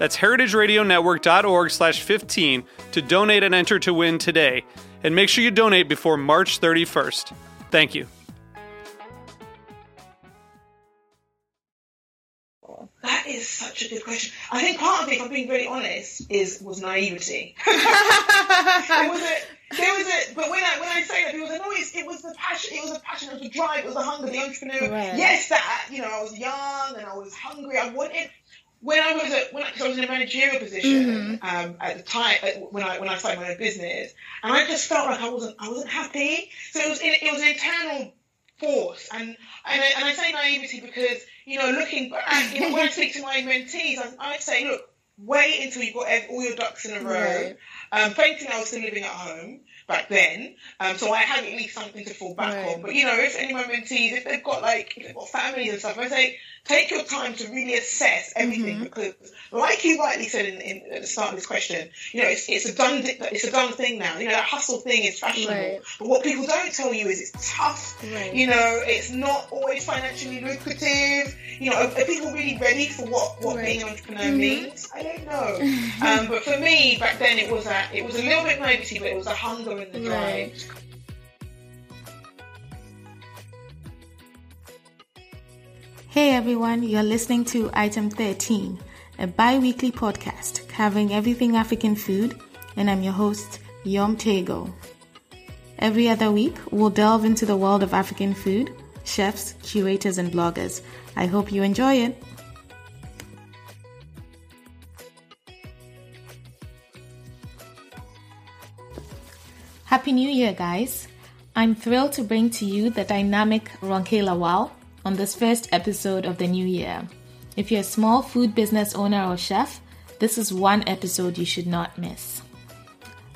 That's heritageradionetwork.org slash 15 to donate and enter to win today. And make sure you donate before March 31st. Thank you. That is such a good question. I think part of it, if I'm being very honest, is was naivety. it was a, there was a, but when I when I say that, people say, no, it's, it was the passion, it was the passion, it was the drive, it was the hunger, the entrepreneur. Right. Yes, that you know, I was young and I was hungry. I wanted when I was at, when I, I was in a managerial position um, at the time when I when I started my own business, and I just felt like I wasn't I wasn't happy. So it was it was an internal force, and and I, and I say naivety because you know looking back, you know, when I speak to my mentees, I, I say, look, wait until you've got all your ducks in a row. Right. Um, thankfully, I was still living at home back then, um, so I had at least something to fall back Right. on. But you know, if any mentees, if they've got like if they've got families and stuff, I say take your time to really assess everything Mm-hmm. because, like you rightly said in, in, at the start of this question, you know, it's, it's a done it's a done thing now. You know, that hustle thing is fashionable, Right. but what people don't tell you is it's tough. Right. You know, it's not always financially lucrative. You know, are, are people really ready for what what being an entrepreneur means? I um, but for me, back then, it was a it was a little bit naivety, but it was a hunger and the drive. Right. Hey everyone, you're listening to Item 13, a bi weekly podcast covering everything African food, and I'm your host, Yom Tego. Every other week, we'll delve into the world of African food, chefs, curators, and bloggers. I hope you enjoy it. Happy New Year, guys! I'm thrilled to bring to you the dynamic Ronke Lawal on this first episode of the new year. If you're a small food business owner or chef, this is one episode you should not miss.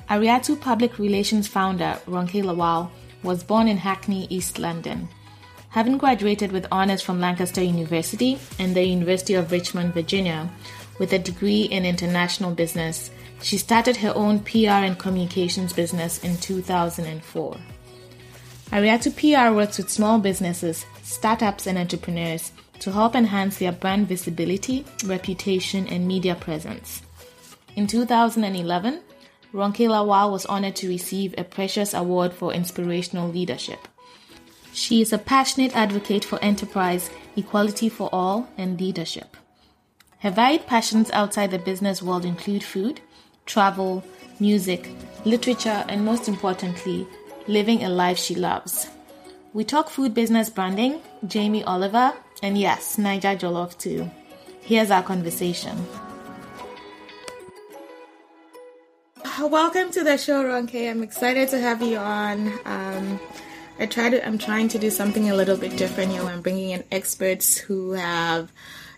Ariatu Public Relations founder Ronke Lawal was born in Hackney, East London. Having graduated with honors from Lancaster University and the University of Richmond, Virginia, with a degree in international business, she started her own PR and communications business in 2004. Ariatu PR works with small businesses, startups, and entrepreneurs to help enhance their brand visibility, reputation, and media presence. In 2011, Ronke Lawal was honored to receive a Precious Award for Inspirational Leadership. She is a passionate advocate for enterprise, equality for all, and leadership. Her varied passions outside the business world include food, travel, music, literature, and most importantly, living a life she loves. We talk food business branding, Jamie Oliver, and yes, Naija Jollof too. Here's our conversation. Welcome to the show, Ronke. I'm excited to have you on. Um, I try to. I'm trying to do something a little bit different here. I'm bringing in experts who have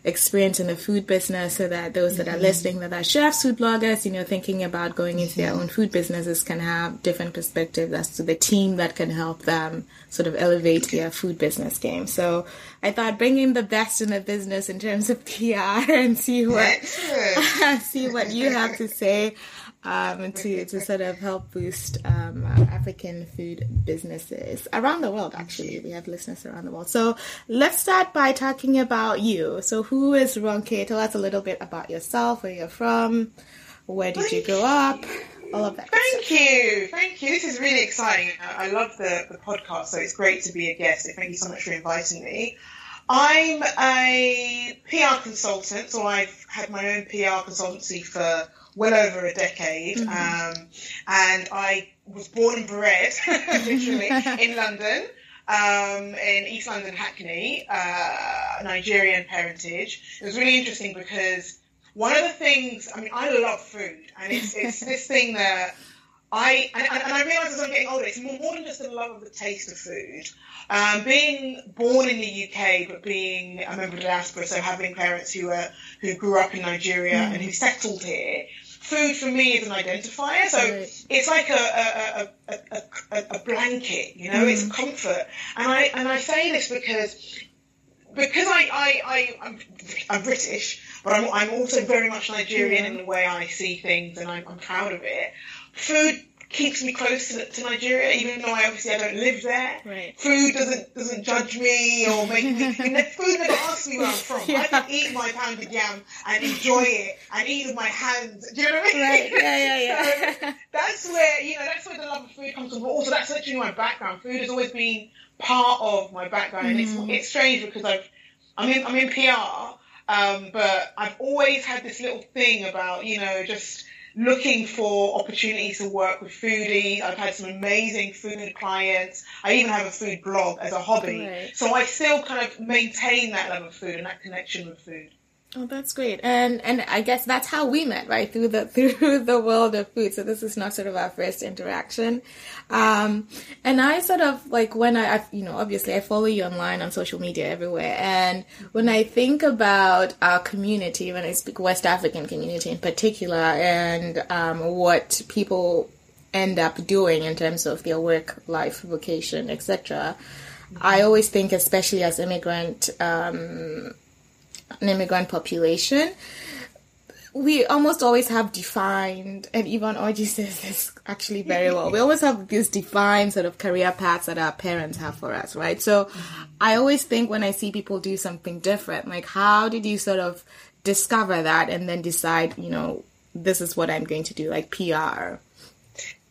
experience in the food business, so that those that are mm-hmm. listening, that are chefs, food bloggers, you know, thinking about going into their mm-hmm. own food businesses, can have different perspectives as to the team that can help them sort of elevate their food business game. So I thought bringing the best in the business in terms of PR and see what see what you have to say um, to, to sort of help boost um, African food businesses around the world. Actually, we have listeners around the world. So let's start by talking about you. So who is Ronke? Tell us a little bit about yourself, where you're from, where did you grow up, all of that. Thank you, thank you. This is really exciting. I I love the, the podcast, so it's great to be a guest. Thank you so much for inviting me. I'm a PR consultant, so I've had my own PR consultancy for well over a decade, um, and I was born and bred, literally, in London. Um, in East London, Hackney, uh, Nigerian parentage. It was really interesting because one of the things, I mean, I love food, and it's, it's this thing that I, and, and I realise as I'm getting older, it's more, more than just the love of the taste of food. Um, being born in the UK, but being a member of the diaspora, so having parents who are, who grew up in Nigeria mm. and who settled here, food for me is an identifier. So right. it's like a a, a, a, a, blanket, you know, mm. it's comfort. And I and I say this because because I, I, I I'm, I'm British, but I'm, I'm also very much Nigerian yeah. in the way I see things, and I'm, I'm proud of it. Food keeps me close to, to, Nigeria, even though I obviously I don't live there. Right. Food doesn't doesn't judge me or make me. food never asks me where I'm from. Yeah. I can eat my pounded yam and enjoy it and eat with my hands. Do you know what I mean? Right. Yeah, yeah, yeah. so that's where you know that's where the love of food comes from. But also that's literally my background. Food has always been part of my background, mm. and it's mm. it's strange because I've I'm in I'm in PR. Um, but I've always had this little thing about, you know, just looking for opportunities to work with foodie. I've had some amazing food clients. I even have a food blog as a hobby. Right. So I still kind of maintain that love of food and that connection with food. Oh, that's great. And and I guess that's how we met, right? Through the through the world of food. So this is not sort of our first interaction. Um, and I sort of like when I, I, you know, obviously I follow you online on social media everywhere. And when I think about our community, when I speak West African community in particular, and um, what people end up doing in terms of their work life vocation, etc. I always think, especially as immigrant. Um, an immigrant population, we almost always have defined, and Yvonne Orji says this actually very well. We always have these defined sort of career paths that our parents have for us, right? So I always think when I see people do something different, like how did you sort of discover that and then decide, you know, this is what I'm going to do, like PR?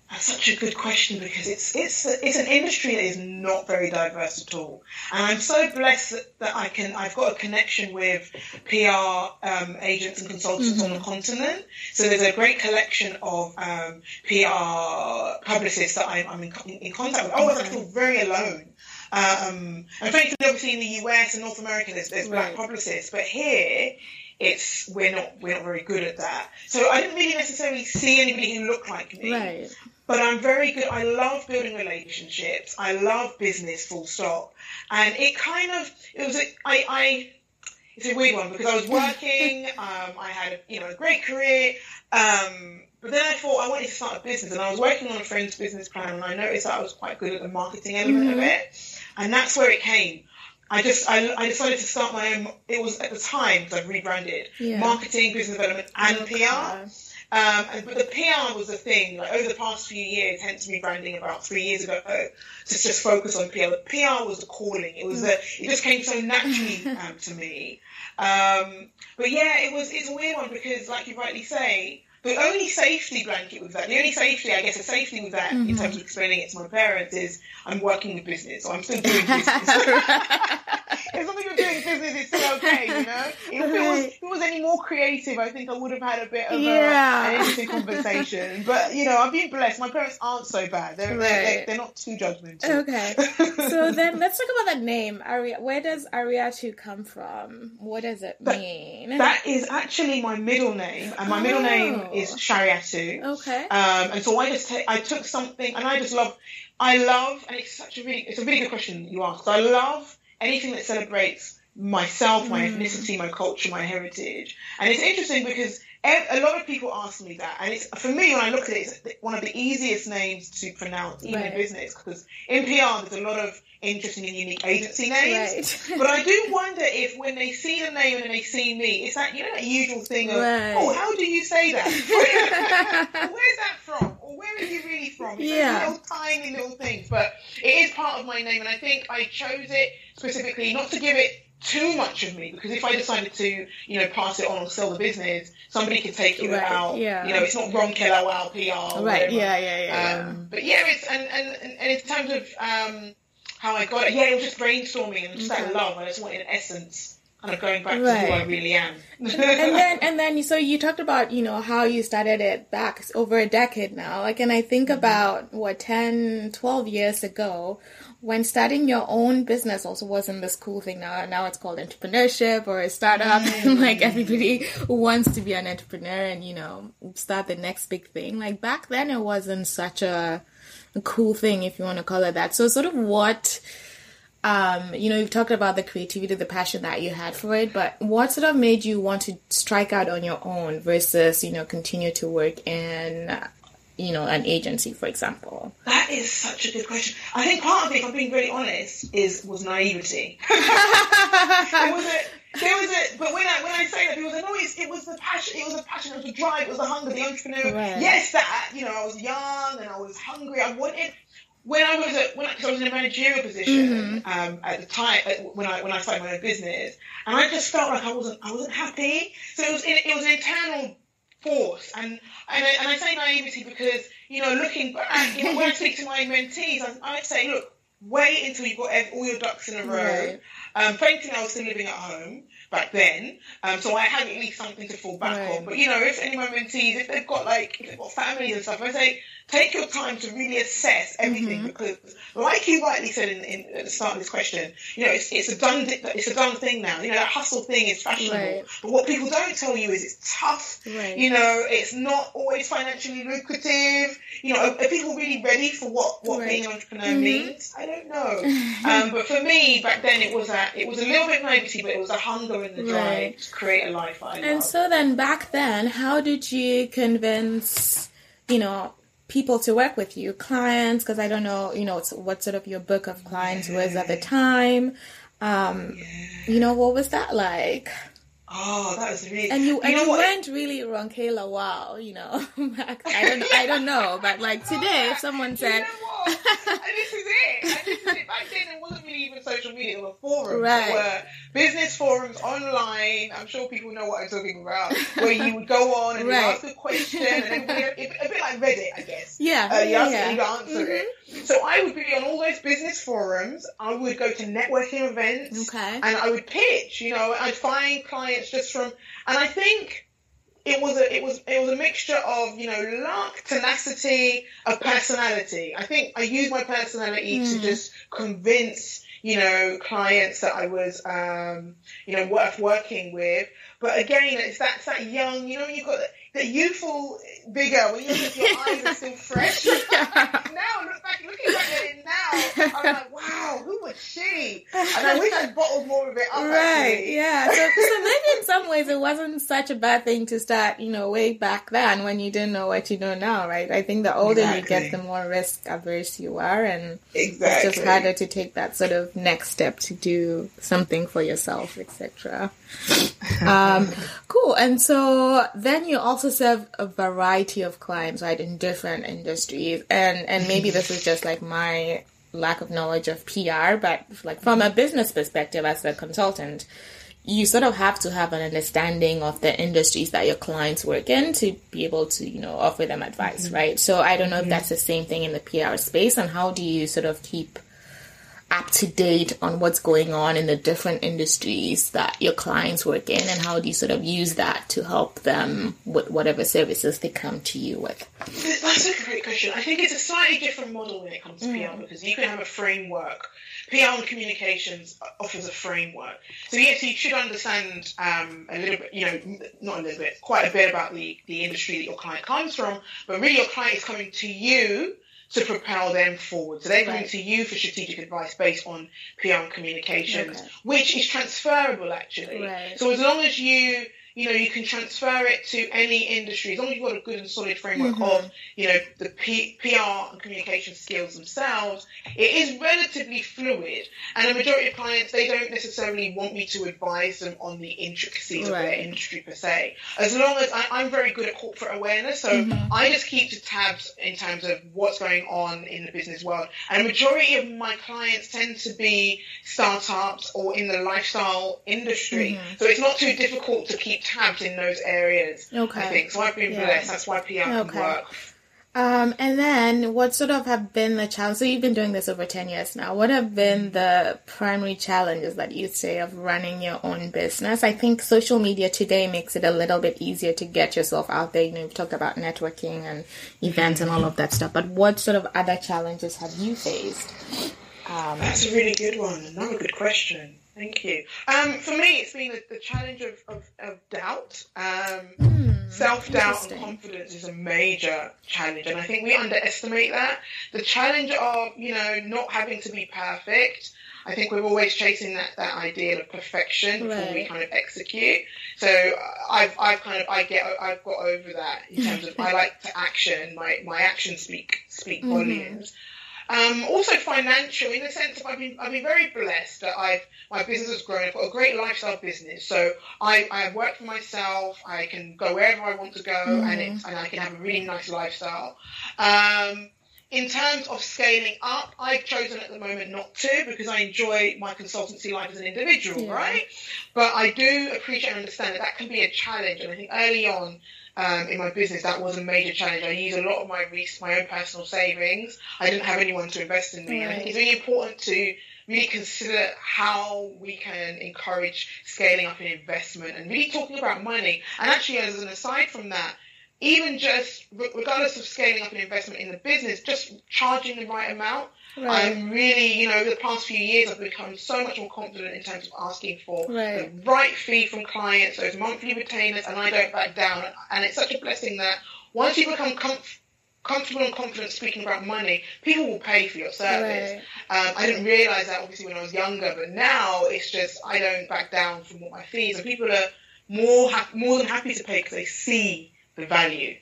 That's such a good question because it's it's it's an industry that is not very diverse at all, and I'm so blessed that, that I can I've got a connection with PR um, agents and consultants mm-hmm. on the continent. So there's a great collection of um, PR publicists that I'm, I'm in, in, contact with. Oh, I feel very alone. Um, and frankly, obviously in the US and North America, there's, there's right. black publicists, but here it's we're not we're not very good at that. So I didn't really necessarily see anybody who looked like me. Right but I'm very good. I love building relationships. I love business, full stop. And it kind of, it was, a, I, I, it's a weird one because I was working, um, I had, you know, a great career, um, but then I thought I wanted to start a business and I was working on a friend's business plan and I noticed that I was quite good at the marketing element mm-hmm. of it. And that's where it came. I just I, I decided to start my own. It was at the time because I've rebranded yeah. marketing, business development, and PR. Um, and, but the PR was a thing. Like over the past few years, hence rebranding about three years ago, to just focus on PR. But PR was a calling. It was a, it just came so naturally um, to me. Um, but yeah, it was it's a weird one because, like you rightly say, the only safety blanket with that, the only safety, I guess, a safety with that mm-hmm. in terms of explaining it to my parents is I'm working with business, so I'm still doing business. as long as you're doing business, it's still okay, you know? If it was, if it was any more creative, I think I would have had a bit of yeah. a, an interesting conversation. But, you know, I've been blessed. My parents aren't so bad. They're, right. they're, they're, not too judgmental. Okay. so then let's talk about that name, Aria. Where does Ariatu come from? What does it mean? That, that is actually my middle name, and my oh. middle name oh. Is Shariatu. Okay. Um, and so I just t- I took something, and I just love, I love, and it's such a really, it's a really good question you asked. I love anything that celebrates myself, my mm. ethnicity, my culture, my heritage. And it's interesting because a lot of people ask me that, and it's for me when I look at it, it's one of the easiest names to pronounce, even right. in business, because in PR there's a lot of interesting and unique agency names. Right. but I do wonder if when they see the name and they see me, it's that you know that usual thing of, right. oh, how do you say that? Where's that from? Or where are you really from? It's yeah. little tiny little things, but it is part of my name, and I think I chose it specifically not to give it too much of me because if I decided to, you know, pass it on or sell the business, somebody could take you right, out. Yeah. You know, it's not Ronke Lawal PR. Right. Yeah, yeah, yeah, um, But yeah, it's and, and and in terms of um, how I got it, yeah, it was just brainstorming and just okay. that love. I just wanted an essence kind of going back right. to who I really am. and then and then so you talked about you know how you started it back over a decade now like and i think mm-hmm. about what 10 12 years ago when starting your own business also wasn't this cool thing. Now now it's called entrepreneurship or a startup. Mm-hmm. like everybody wants to be an entrepreneur and you know start the next big thing. Like back then it wasn't such a, a cool thing if you want to call it that. So sort of what um, you know, you've talked about the creativity, the passion that you had for it, but what sort of made you want to strike out on your own versus, you know, continue to work in, you know, an agency, for example? That is such a good question. I think part of it, if I'm being really honest, is was naivety. it was a, there was a, but when I when I say that, people say, no, it's, it was the passion, it was the passion, it was the drive, it was the hunger, the entrepreneur. Right. Yes, that you know, I was young and I was hungry. I wanted when I was at, when I, I was in a managerial position mm-hmm. um, at the time when I when I started my own business, and I just felt like I wasn't I wasn't happy. So it was it was an internal force, and and I, and I say naivety because you know looking back, you know, when I speak to my mentees, I, I say, look, wait until you've got all your ducks in a row. Right. Um, thankfully, I was still living at home back then, um, so I had at least something to fall back right. on. But you know, if any of my mentees, if they've got like if they've got families and stuff, I say take your time to really assess everything mm-hmm. because, like you rightly said in, in, at the start of this question, you know, it's, it's a done it's a done thing now. You know, that hustle thing is fashionable, right. but what people don't tell you is it's tough. Right. You know, it's not always financially lucrative. You know, are, are people really ready for what what being an entrepreneur mm-hmm. means? I don't know. um, but for me, back then, it was a it was a little bit naivety, but it was a hunger and the drive to create a life I And love. so then, back then, how did you convince? You know, people to work with you, clients, because I don't know, you know, what sort of your book of clients yeah. was at the time. Um, yeah. You know, what was that like? Oh, that was really. And you, you and you weren't really Ronke Lawal, you know. I don't, I don't know, but like today, if someone said, you know and this is it. And this is it. Back then, it wasn't really even social media; it was forums. Right. were business forums online. I'm sure people know what I'm talking about. Where you would go on and right. ask a question, and a, a bit like Reddit, I guess. Yeah. Uh, you yeah, ask yeah. and you answer mm-hmm. it. So I would be on all those business forums. I would go to networking events. Okay. And I would pitch. You know, I'd find clients just from, and I think it was a it was it was a mixture of you know luck, tenacity, of personality. I think I used my personality mm. to just convince you know clients that I was um, you know worth working with. But again, it's that it's that young you know you've got the youthful vigor when you look, your eyes are still fresh. now look back, looking back at it now, I'm like, wow, who was she? And I wish I bottled more of it up. Right? Actually. Yeah. So, so maybe in some ways it wasn't such a bad thing to start, you know, way back then when you didn't know what you know now, right? I think the older exactly. you get, the more risk averse you are, and exactly. it's just harder to take that sort of next step to do something for yourself, etc. um, cool. And so then you also serve a variety of clients, right, in different industries. And, and maybe this is just like my lack of knowledge of PR, but like from a business perspective as a consultant, you sort of have to have an understanding of the industries that your clients work in to be able to, you know, offer them advice, mm-hmm. right? So I don't know mm-hmm. if that's the same thing in the PR space and how do you sort of keep up to date on what's going on in the different industries that your clients work in and how do you sort of use that to help them with whatever services they come to you with? That's a great question. I think it's a slightly different model when it comes to mm. PR because you can have a framework. PR and communications offers a framework. So yes, you should understand um, a little bit, you know, not a little bit, quite a bit about the, the industry that your client comes from, but really your client is coming to you to propel them forward. So they're coming right. to you for strategic advice based on PR and communications, okay. which is transferable actually. Right. So as long as you you know, you can transfer it to any industry as long as you've got a good and solid framework mm-hmm. of, you know, the P- PR and communication skills themselves. It is relatively fluid, and a majority of clients they don't necessarily want me to advise them on the intricacies right. of their industry per se. As long as I, am very good at corporate awareness, so mm-hmm. I just keep the tabs in terms of what's going on in the business world. And a majority of my clients tend to be startups or in the lifestyle industry, mm-hmm. so it's not too difficult to keep tabs in those areas. Okay. I think so. I've been yeah. blessed. That's why PR okay. can work. Um, and then what sort of have been the challenges? So you've been doing this over 10 years now. What have been the primary challenges that you say of running your own business? I think social media today makes it a little bit easier to get yourself out there. You know, you've talked about networking and events and all of that stuff, but what sort of other challenges have you faced? Um, That's a really good one. Another good question. Thank you. Um, for me, it's been the, the challenge of, of, of doubt. Um, mm, Self doubt and confidence is a major challenge, and I think we underestimate that. The challenge of you know not having to be perfect. I think we're always chasing that, that ideal of perfection before we kind of execute. So I've, I've kind of I get I've got over that in terms of I like to action. My my actions speak speak mm-hmm. volumes. Um, also financial, in the sense of I've been, I've been very blessed that I've my business has grown. I've got a great lifestyle business, so I, I work for myself. I can go wherever I want to go, mm-hmm. and it's and I can have a really nice lifestyle. Um, in terms of scaling up, I've chosen at the moment not to because I enjoy my consultancy life as an individual, yeah. right? But I do appreciate and understand that that can be a challenge, and I think early on um, in my business, that was a major challenge. I used a lot of my my own personal savings. I didn't have anyone to invest in me. Right. And I think it's really important to really consider how we can encourage scaling up in investment and really talking about money. And actually, as an aside from that, even just regardless of scaling up an investment in the business, just charging the right amount Right. I'm really, you know, the past few years I've become so much more confident in terms of asking for right. the right fee from clients, those monthly retainers, and I don't back down. And it's such a blessing that once you become comf- comfortable and confident speaking about money, people will pay for your service. Right. Um, I didn't realize that obviously when I was younger, but now it's just I don't back down from what my fees, and people are more ha- more than happy to pay because they see value.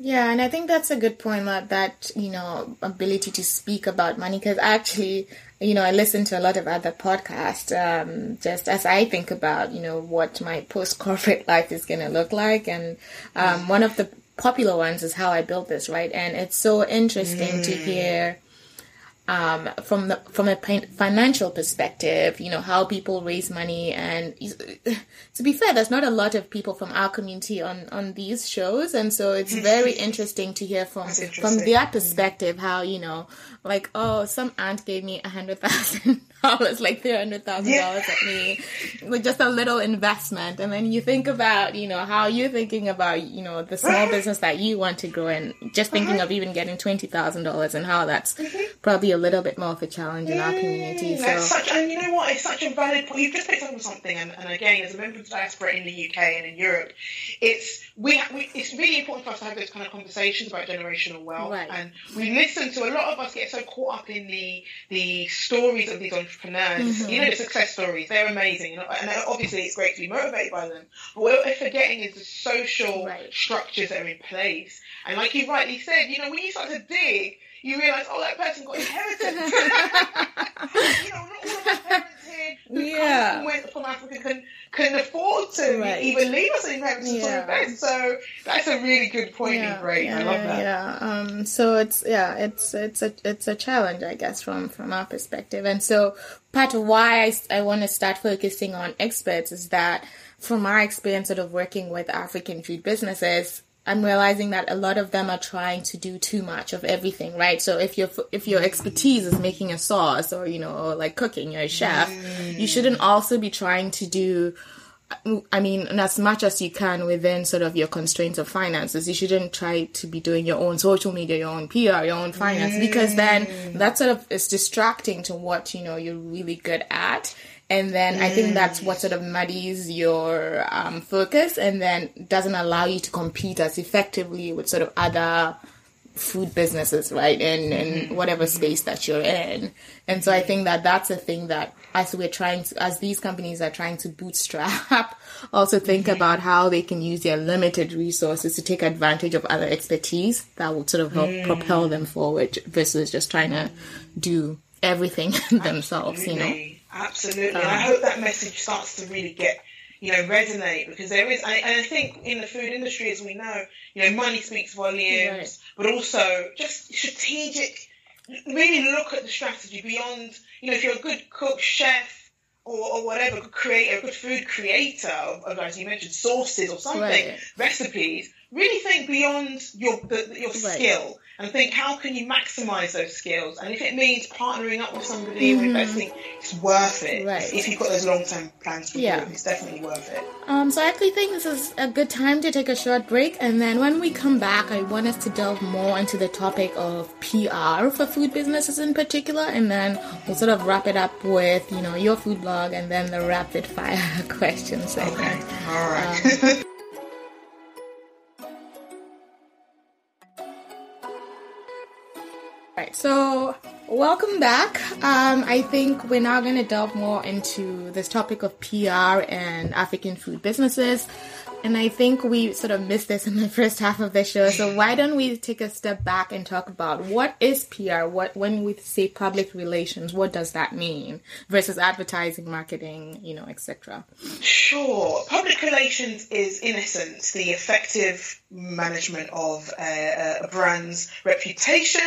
Yeah, and I think that's a good point that that you know ability to speak about money because actually you know I listen to a lot of other podcasts um, just as I think about you know what my post corporate life is going to look like, and um, one of the popular ones is how I built this right, and it's so interesting mm. to hear um, from the from a financial perspective, you know how people raise money, and to be fair, there's not a lot of people from our community on on these shows, and so it's very interesting to hear from from their perspective how you know like oh some aunt gave me a hundred thousand dollars, like three hundred thousand dollars at me with just a little investment, and then you think about you know how you're thinking about you know the small business that you want to grow, and just thinking uh-huh. of even getting twenty thousand dollars, and how that's mm-hmm. probably a little bit more of a challenge in our community. So. Such, and you know what? It's such a valid point. You've just picked up on something, and, and again, as a member of the diaspora in the UK and in Europe, it's we, we, it's really important for us to have those kind of conversations about generational wealth, right. and we listen to a lot of us get so caught up in the the stories of these entrepreneurs. Mm-hmm. You know, success stories, they're amazing. And obviously it's great to be motivated by them. But what we're forgetting is the social right. structures that are in place. And like you rightly said, you know, when you start to dig, you realise, oh, that person got inheritance. you know, not all of our parents who yeah. went from Africa can can afford to right. even leave us an inheritance yeah. So that's a really good point, yeah. great. Yeah, I love that. Yeah. Um. So it's yeah, it's it's a it's a challenge, I guess, from from our perspective. And so part of why I I want to start focusing on experts is that from our experience sort of working with African food businesses, I'm realizing that a lot of them are trying to do too much of everything, right? So if your if your expertise is making a sauce or you know like cooking, you're a chef, mm. you shouldn't also be trying to do. I mean, as much as you can within sort of your constraints of finances, you shouldn't try to be doing your own social media, your own PR, your own finance, mm. because then mm. that sort of is distracting to what you know you're really good at and then mm. I think that's what sort of muddies your um, focus and then doesn't allow you to compete as effectively with sort of other food businesses, right? In, in mm-hmm. whatever space that you're in. And so I think that that's a thing that as we're trying to, as these companies are trying to bootstrap, also think mm-hmm. about how they can use their limited resources to take advantage of other expertise that will sort of help mm. propel them forward versus just trying to do everything themselves, you know? Absolutely. Um, I hope that message starts to really get, you know, resonate because there is, and I think in the food industry, as we know, you know, money speaks volumes, right. but also just strategic, really look at the strategy beyond, you know, if you're a good cook, chef, or, or whatever, good creator, good food creator, of, as you mentioned, sauces or something, right. recipes, really think beyond your the, your Right. skill and think how can you maximize those skills and if it means partnering up with somebody investing it's worth it Mm-hmm. Right. if you've got those long-term plans for Yeah. it's definitely worth it Um, so I actually think this is a good time to take a short break, and then when we come back, I want us to delve more into the topic of PR for food businesses in particular, and then we'll sort of wrap it up with you know your food blog, and then the rapid fire questions okay all right Right, so welcome back. Um, I think we're now going to delve more into this topic of PR and African food businesses. And I think we sort of missed this in the first half of the show. So why don't we take a step back and talk about what is PR? What when we say public relations, what does that mean versus advertising, marketing, you know, etc. Sure. Public relations is, in essence, the effective management of uh, a brand's reputation.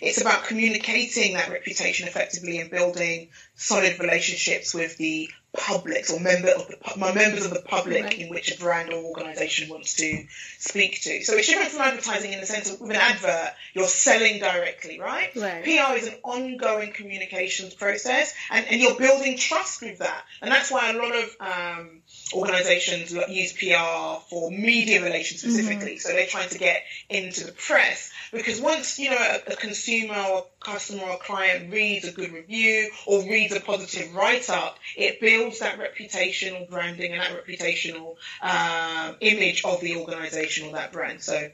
It's about communicating that reputation effectively and building solid relationships with the public or member of the my members of the public Right. in which a brand or organisation wants to speak to. So it's different from advertising in the sense of with an advert, you're selling directly, right? Right. PR is an ongoing communications process, and, and you're building trust with that. And that's why a lot of um, organizations use PR for media relations specifically. So they're trying to get into the press because once you know a, a consumer or customer or client reads a good review or reads a positive write up, it builds that reputational branding and that reputational um, image of the organization or that brand. So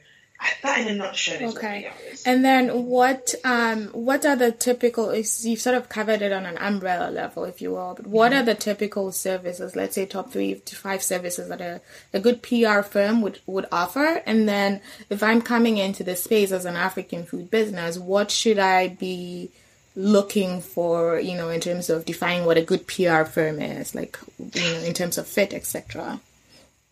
that in a nutshell is Okay. what PR is. And then what um what are the typical you've sort of covered it on an umbrella level, if you will, but what are the typical services, let's say top three to five services that a, a good PR firm would, would offer? And then if I'm coming into this space as an African food business, what should I be looking for, you know, in terms of defining what a good PR firm is, like you know, in terms of fit, etc.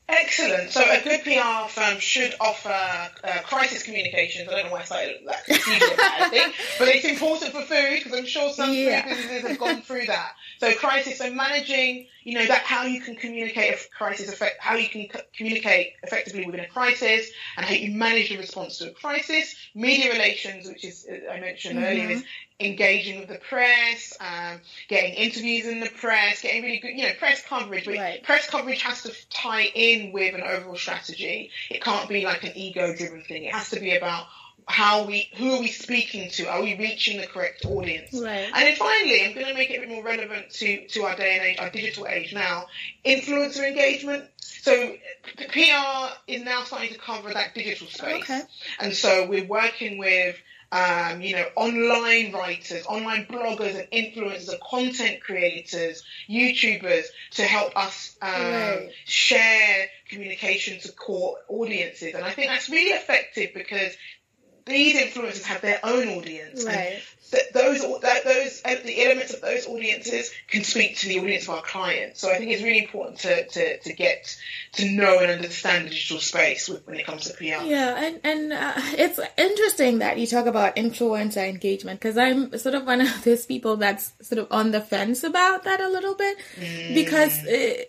Excellent. So a good PR firm should offer uh, crisis communications. I don't know why I started that. Usually a but it's important for food because I'm sure some Yeah. food businesses have gone through that. So crisis, so managing, you know, that how you can communicate a crisis effect, how you can communicate effectively within a crisis, and how you manage the response to a crisis. Media relations, which is uh, I mentioned earlier, is engaging with the press, um, getting interviews in the press, getting really good, you know, press coverage. But Right. press coverage has to tie in with an overall strategy. It can't be like an ego-driven thing. It has to be about how we, who are we speaking to? Are we reaching the correct audience? Right. And then finally, I'm going to make it a bit more relevant to, to our day and age, our digital age now, influencer engagement. So PR is now starting to cover that digital space. Okay. And so we're working with, um, you know, online writers, online bloggers and influencers and content creators, YouTubers to help us um, Right. share communication to core audiences. And I think that's really effective because these influencers have their own audience. and Right. th- those that, those uh, the elements of those audiences can speak to the audience of our clients. So I think it's really important to, to, to get to know and understand the digital space with, when it comes to PR. Yeah, and and uh, it's interesting that you talk about influencer engagement because I'm sort of one of those people that's sort of on the fence about that a little bit because uh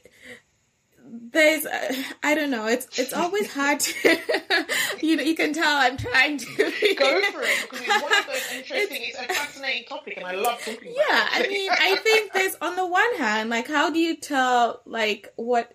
there's uh, I don't know it's it's always hard to you know you can tell I'm trying to Go for it because it's one of those interesting. It's, a fascinating topic, and I love talking about yeah. I mean I think there's on the one hand like how do you tell like what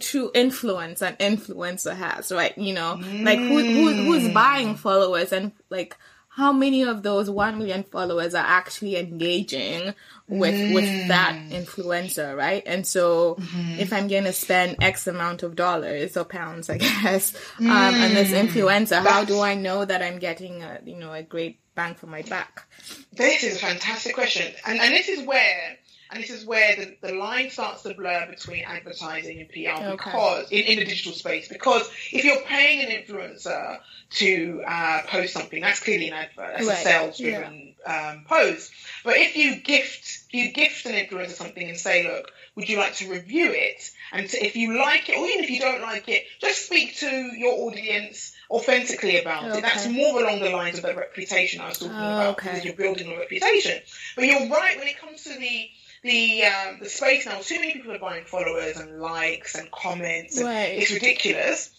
true influence an influencer has, right? You know, like who, who who's buying followers and like how many of those one million followers are actually engaging with with that mm. influencer, right? And so mm-hmm. if I'm gonna spend X amount of dollars or pounds, I guess, um, on this mm. influencer, how do I know that I'm getting a you know a great bang for my buck? This is a fantastic question, and and this is where. And this is where the, the line starts to blur between advertising and PR Okay. because in, in the digital space. Because if you're paying an influencer to uh, post something, that's clearly an advert. That's Right. a sales driven um, post. But if you gift if you gift an influencer something and say, look, would you like to review it? And to, if you like it, or even if you don't like it, just speak to your audience authentically about Okay. it. That's more along the lines of the reputation I was talking Oh, about okay. because you're building a reputation. But you're right when it comes to the the um, the space now. Too many people are buying followers and likes and comments. And Right. It's ridiculous.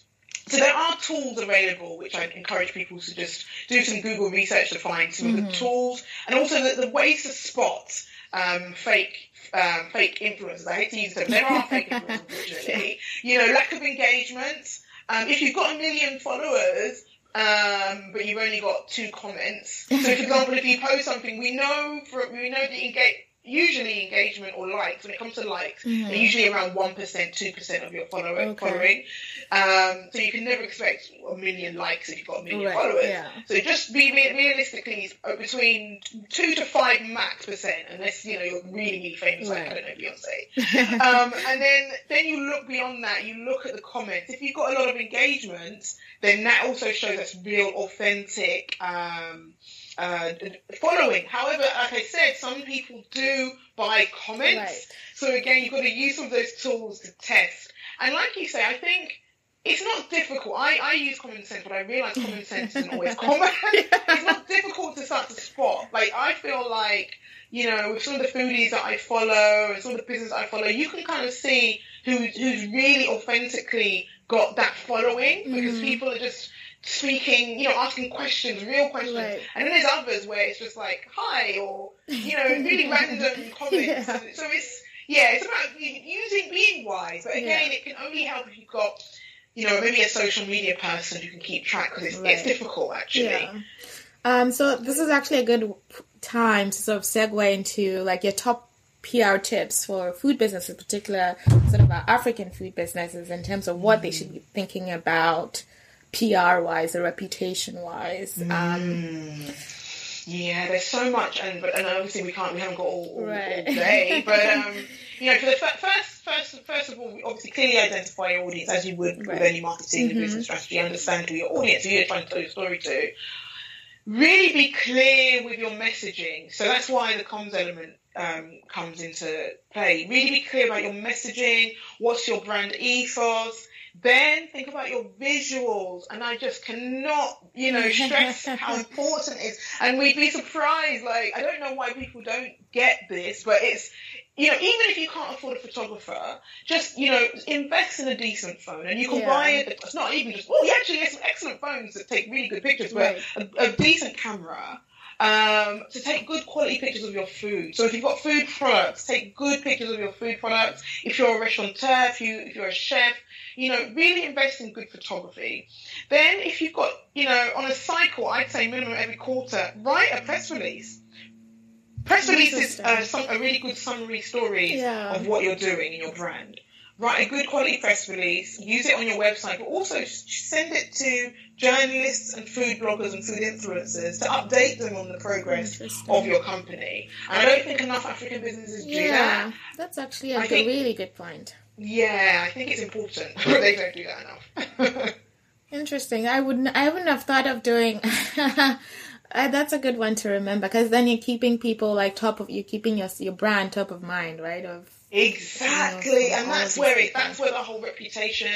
so there are tools available, which I encourage people to just do some Google research to find some mm-hmm. of the tools, and also the, the ways to spot um, fake um, fake influencers. I hate to use them. There are fake influencers, unfortunately. You know, lack of engagement. Um, if you've got a million followers, um, but you've only got two comments. So, for example, if you post something, we know for we know that engage usually engagement or likes when it comes to likes mm-hmm. they're usually around 1% 2% of your follower, okay. following um, so you can never expect a million likes if you've got a million right, followers yeah. so just be realistically uh, between 2 to 5 max percent unless you know you're really really famous right. like I don't know Beyonce um, and then then you look beyond that you look at the comments if you've got a lot of engagement then that also shows us real authentic um, uh, following. However, like I said, some people do buy comments. Right. So again, you've got to use some of those tools to test. And like you say, I think it's not difficult. I, I use common sense, but I realise common sense isn't always common. it's not difficult to start to spot. Like I feel like, you know, with some of the foodies that I follow and some of the business I follow, you can kind of see who who's really authentically got that following because mm. people are just speaking, you know, asking questions, real questions. Right. And then there's others where it's just like, hi, or, you know, really random comments. Yeah. So it's, yeah, it's about using, being wise. But again, yeah. it can only help if you've got, you know, maybe a social media person who can keep track because it's, right. it's difficult actually. Yeah. Um, so this is actually a good time to sort of segue into like your top PR tips for food businesses, in particular sort of our African food businesses in terms of what mm. they should be thinking about PR wise or reputation wise. Um, mm. yeah, there's so much, and but and obviously we can't, we haven't got all, all, right. all day. But um, you know, for the first, first, first of all, we obviously clearly identify your audience as you would right. with any marketing mm-hmm. business strategy. Understand who your audience, who you're trying to tell your story to. Really be clear with your messaging. So that's why the comms element um, comes into play. Really be clear about your messaging. What's your brand ethos? Then think about your visuals, and I just cannot, you know, stress how important it is. And we'd be surprised. Like I don't know why people don't get this, but it's, you know, even if you can't afford a photographer, just you know, invest in a decent phone, and you can yeah. buy it. It's not even just. Well, you actually have some excellent phones that take really good pictures, but right. a, a decent camera um, to take good quality pictures of your food. So if you've got food products, take good pictures of your food products. If you're a restaurateur, if you if you're a chef, you know, really invest in good photography. Then if you've got, you know, on a cycle, I'd say minimum every quarter, write a press release. Press release is uh, some, a really good summary story yeah. of what you're doing in your brand write a good quality press release, use it on your website, but also send it to journalists and food bloggers and food influencers to update them on the progress of your company. And I don't think enough African businesses do yeah, that. That's actually a think, really good point. Yeah, I think it's important, they don't do that enough. Interesting. I wouldn't. I wouldn't have thought of doing. uh, that's a good one to remember because then you're keeping people like top of you're keeping your your brand top of mind, right? Of Exactly, and that's where it, that's where the whole reputation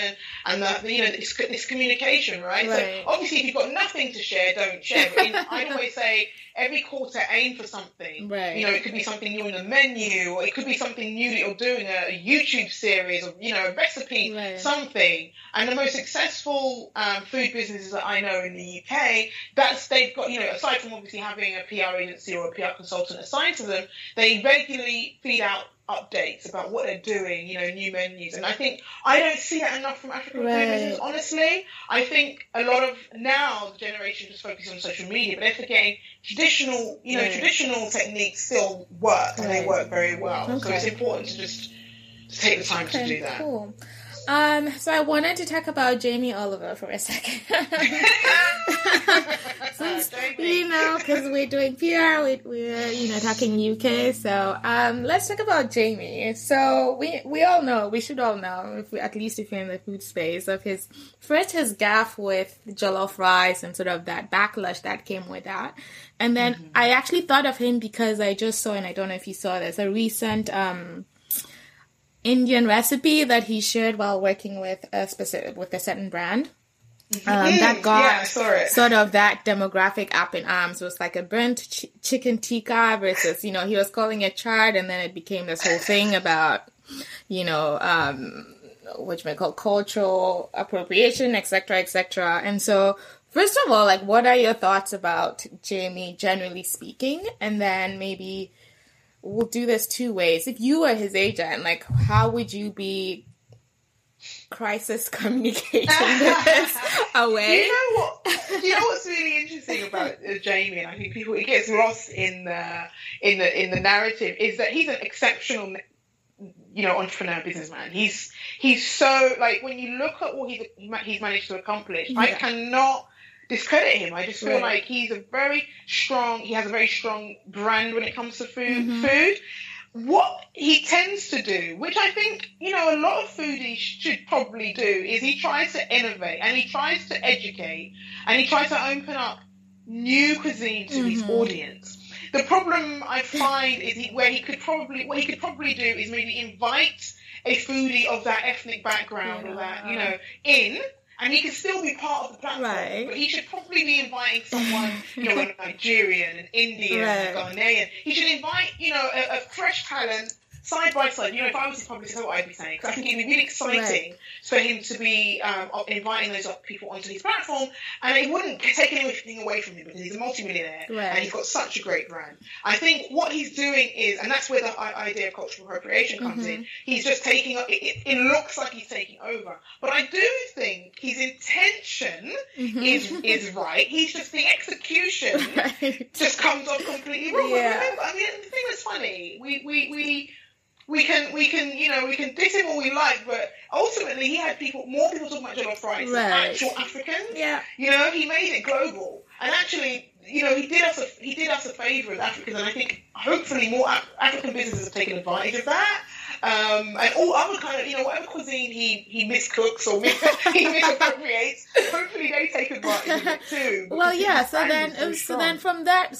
and the you know this, this communication, right? right? So obviously, if you've got nothing to share, don't share. In, I always say every quarter aim for something. Right. You know, it could be something new in the menu, or it could be something new that you're doing a, a YouTube series, or you know, a recipe, right. something. And the most successful um, food businesses that I know in the UK, that's they've got you know, aside from obviously having a PR agency or a PR consultant assigned to them, they regularly feed out updates about what they're doing, you know, new menus. And I think I don't see that enough from African right. businesses, honestly. I think a lot of now the generation just focuses on social media, but they're forgetting traditional, you know, traditional techniques still work and they work very well. Okay. So it's important to just take the time okay, to do that. Cool. Um, so I wanted to talk about Jamie Oliver for a second. Since, you know, because we're doing PR, we, we're, you know, talking UK. So um, let's talk about Jamie. So we we all know, we should all know, if we, at least if you're in the food space, of his first his gaffe with jollof rice and sort of that backlash that came with that. And then mm-hmm. I actually thought of him because I just saw, and I don't know if you saw this, a recent um, Indian recipe that he shared while working with a specific with a certain brand. Mm-hmm. Um, that got yeah, sort of that demographic up in arms. It was like a burnt ch- chicken tikka versus, you know, he was calling it charred, and then it became this whole thing about, you know, um, which may call cultural appropriation, etc., etc. And so, first of all, like, what are your thoughts about Jamie, generally speaking? And then maybe we'll do this two ways. If you were his agent, like, how would you be crisis communication this away? You know what? you know what's really interesting about uh, Jamie, and I think people it gets lost in the in the in the narrative is that he's an exceptional you know entrepreneur businessman he's he's so like when you look at what he's he's managed to accomplish yeah. i cannot discredit him i just feel right. like he's a very strong he has a very strong brand when it comes to food mm-hmm. food what he tends to do, which I think, you know, a lot of foodies should probably do, is he tries to innovate and he tries to educate and he tries to open up new cuisine to mm-hmm. his audience. The problem I find is he, where he could probably what he could probably do is maybe invite a foodie of that ethnic background yeah. or that you know in and he can still be part of the platform. Right. But he should probably be inviting someone, you know, a Nigerian, an Indian, right. a Ghanaian. He should invite, you know, a, a fresh talent side by side, you know, if I was his publicist, that's what I'd be saying. Because I think it'd be really exciting right. for him to be um, inviting those people onto his platform, and it wouldn't take anything away from him because he's a multimillionaire right. and he's got such a great brand. I think what he's doing is, and that's where the idea of cultural appropriation comes mm-hmm. in. He's just taking. It, it, looks like he's taking over, but I do think his intention mm-hmm. is is right. He's just the execution right. just comes off completely wrong. Yeah. Remember, I mean, the thing that's funny, we we we we can we can you know we can diss him all we like, but ultimately he had people more people talking about jollof rice right. than actual Africans. Yeah, you know he made it global, and actually you know he did us a he did us a favour as Africans, and I think hopefully more African businesses have taken advantage of that um, and all other kind of, you know, whatever cuisine he, he miscooks or mis- he misappropriates, hopefully they take advantage of it too. Well, yeah. So then, so, so then from that,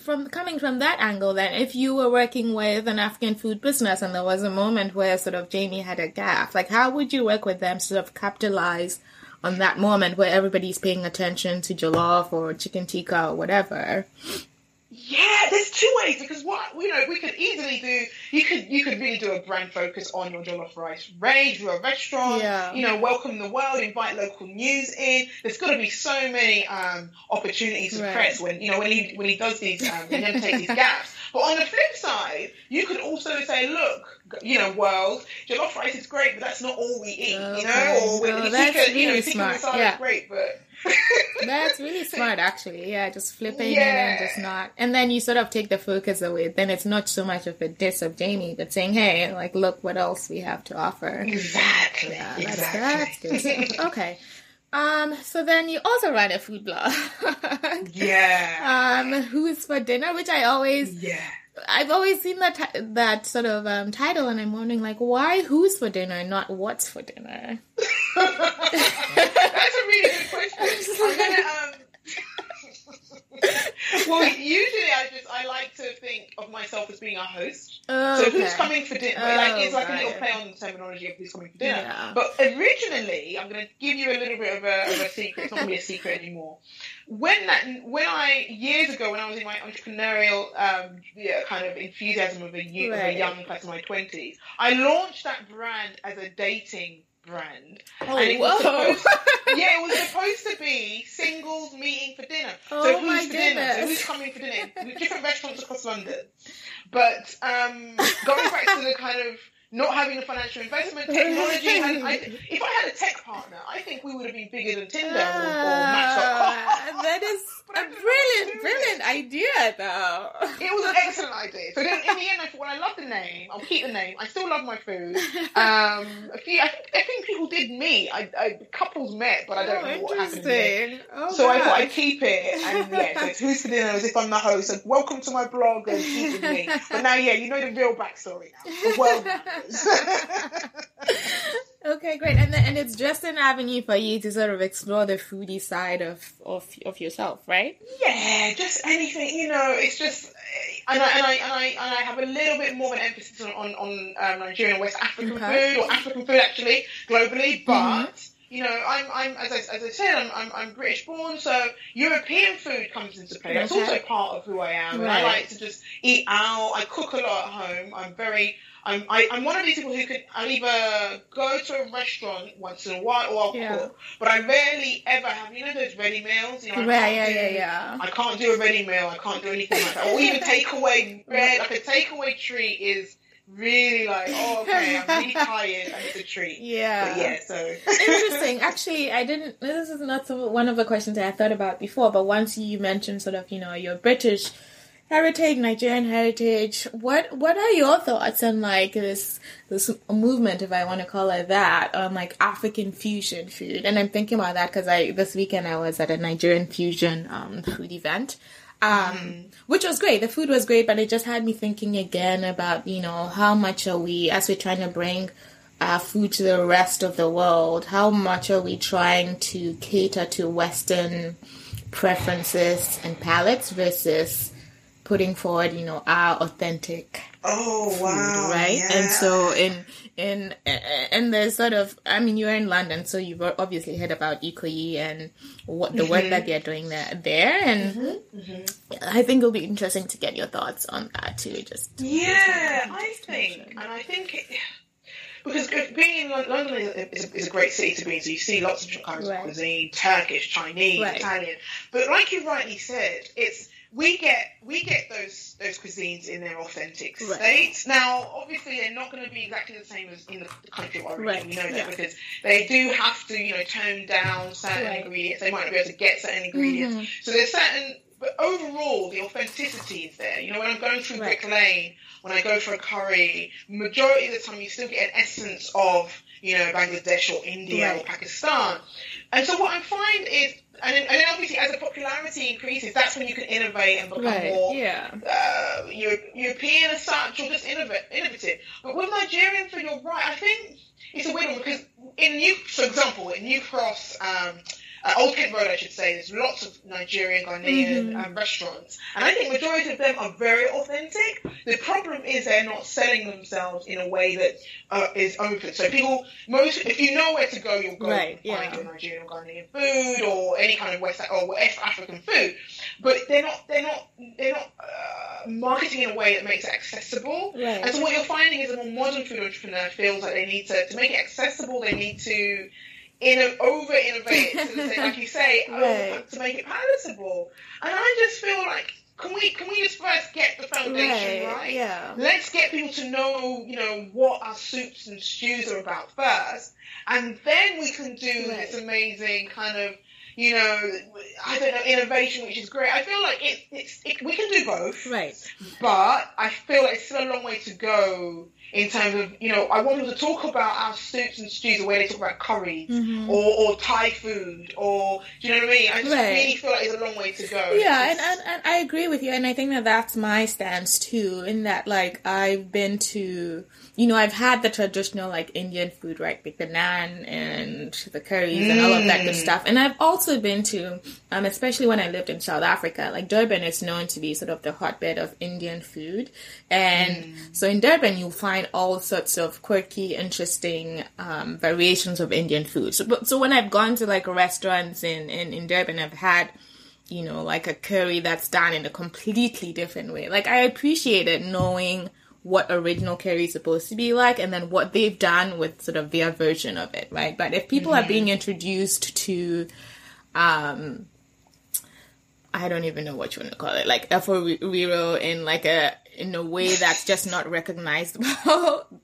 from coming from that angle, then if you were working with an African food business and there was a moment where sort of Jamie had a gap, like how would you work with them to sort of capitalize? on that moment where everybody's paying attention to jollof or chicken tikka or whatever yeah, there's two ways because what you know we could easily do. You could you could really do a brand focus on your jollof rice range. You're a restaurant. Yeah. You know, welcome the world. Invite local news in. There's got to be so many um, opportunities for right. press when you know when he when he does these um, he never takes these gaps. But on the flip side, you could also say, look, you know, world, jollof rice is great, but that's not all we eat. Okay. You know, or oh, really you know, smart. Yeah. great, but that's really smart, actually. Yeah, just flipping yeah. it and just not. And then you sort of take the focus away. Then it's not so much of a diss of Jamie, but saying, hey, like, look what else we have to offer. Exactly. Yeah, that's, exactly. that's good. okay. Um, so then you also write a food blog. yeah. Um, who's for dinner, which I always yeah. I've always seen that that sort of um, title, and I'm wondering like why who's for dinner, not what's for dinner. That's a really good question. I'm gonna, um... well, usually I just I like to think of myself as being a host. Oh, so okay. who's coming for dinner? Oh, like it's like right. a little play on the terminology of who's coming for dinner. Yeah. But originally, I'm going to give you a little bit of a, of a secret. It's not really a secret anymore. When that when I years ago when I was in my entrepreneurial um, yeah, kind of enthusiasm of a, right. of a young person in my twenties, I launched that brand as a dating brand. Oh, and it was supposed, yeah, it was supposed to be singles meeting for dinner. Oh, so who's for goodness. dinner? So who's coming for dinner? Different restaurants across London. But um, going back to the kind of not having a financial investment, technology. and I, if I had a tech partner, I think we would have been bigger than Tinder uh, or, or Match.com. That is a brilliant, brilliant idea, though. It was an excellent idea. So then, in the end, I thought, well, I love the name. I'll keep the name. I still love my food. Um, a few, I, think, I think people did meet. I, I, couples met, but I don't oh, know what happened. Oh, so gosh. I thought I'd keep it. And yeah, so it's who's for dinner as if I'm the host. So welcome to my blog and eat with me. But now, yeah, you know the real backstory now. The world okay, great. And and it's just an avenue for you to sort of explore the foodie side of of, of yourself, right? Yeah, just anything. You know, it's just. And I, and, I, and, I, and I have a little bit more of an emphasis on, on, on um, Nigerian West African okay. food, or African food actually, globally, but mm-hmm you know, I'm, I'm as I, as I said, I'm, I'm, I'm British born, so European food comes into play. That's Okay. also part of who I am. And I like to just eat out. I cook a lot at home. I'm very, I'm, I, I'm one of these people who can I'll either go to a restaurant once in a while or I'll Yeah. cook, but I rarely ever have, you know, those ready meals. You know, I Right, yeah, do- yeah, yeah. I can't do a ready meal. I can't do anything like that. Or even takeaway bread. Like a takeaway treat is really like, oh, okay, I'm really tired. I need a treat. Yeah. But yeah, so. Interesting. Actually, I didn't. This is not one of the questions that I thought about before, but once you mentioned sort of, you know, your British heritage, Nigerian heritage, what what are your thoughts on like this this movement, if I want to call it that, on like African fusion food? And I'm thinking about that because I this weekend I was at a Nigerian fusion um, food event. Um, which was great. The food was great, but it just had me thinking again about, you know, how much are we, as we're trying to bring uh, food to the rest of the world, how much are we trying to cater to Western preferences and palates versus putting forward, you know, our authentic Oh, wow. right? yeah. And so in in and there's sort of I mean you're in London, so you've obviously heard about Ikoyi and what the work that mm-hmm. they're doing there there, and mm-hmm. Mm-hmm. I think it'll be interesting to get your thoughts on that too. Just Yeah, I think, and I think it, because being in London is a, is, is a great city to be in, so you see lots of different kinds Right. of cuisine, Turkish, Chinese, Right. Italian. But like you rightly said, it's we get we get those those cuisines in their authentic Right. states. Now, obviously, they're not going to be exactly the same as in the, the country of origin. Right, We know that yeah. because they do have to, you know, tone down certain Right. ingredients. They might not be able to get certain ingredients. Mhm. So there's certain, but overall, the authenticity is there. You know, when I'm going through Right. Brick Lane, when I go for a curry, majority of the time you still get an essence of, you know, Bangladesh or India or Pakistan. And so what I find is, and then, and then obviously as the popularity increases, that's when you can innovate and become more yeah, uh, Euro- European as such, or just innov- innovative. But with Nigerian food, you're right. I think it's a weird one because in New, for example, in New Cross, um, uh, Old Kent Road, I should say, there's lots of Nigerian, Ghanaian Mhm. um, restaurants, and I think the majority of them are very authentic. The problem is they're not selling themselves in a way that uh, is open. So people, most, if you know where to go, you'll go Right, and find your Nigerian, or Ghanaian food, or any kind of West or West African food but they're not they're not they're not uh, marketing in a way that makes it accessible. Right. And so what you're finding is a more modern food entrepreneur feels like they need to to make it accessible. They need to in an over innovate to say, like you say Right. Oh, to make it palatable. And I just feel like can we can we just first get the foundation right, right? yeah, Let's get people to know, you know, what our soups and stews are about first, and then we can do Right. this amazing kind of, you know, I don't know, innovation, which is great. I feel like it, it's it, we can do both, right, but I feel like it's still a long way to go in terms of, you know, I want people to talk about our soups and stews the way they talk about curries Mhm. or, or Thai food, or do you know what I mean? I just Right. really feel like it's a long way to go. yeah, and, and and I agree with you, and I think that that's my stance too. In that, like, I've been to, you know, I've had the traditional like Indian food, right, like the naan and the curries and all of that good Mm. stuff. And I've also been to, um, especially when I lived in South Africa, like Durban is known to be sort of the hotbed of Indian food, and Mm. so in Durban you'll find all sorts of quirky, interesting um, variations of Indian food. So, but, so when I've gone to like restaurants in in, in Durban, I've had you know, like a curry that's done in a completely different way. Like I appreciate it knowing what original curry is supposed to be like and then what they've done with sort of their version of it, right? But if people are being introduced to um I don't even know what you want to call it, like Afro in like a in a way that's just not recognizable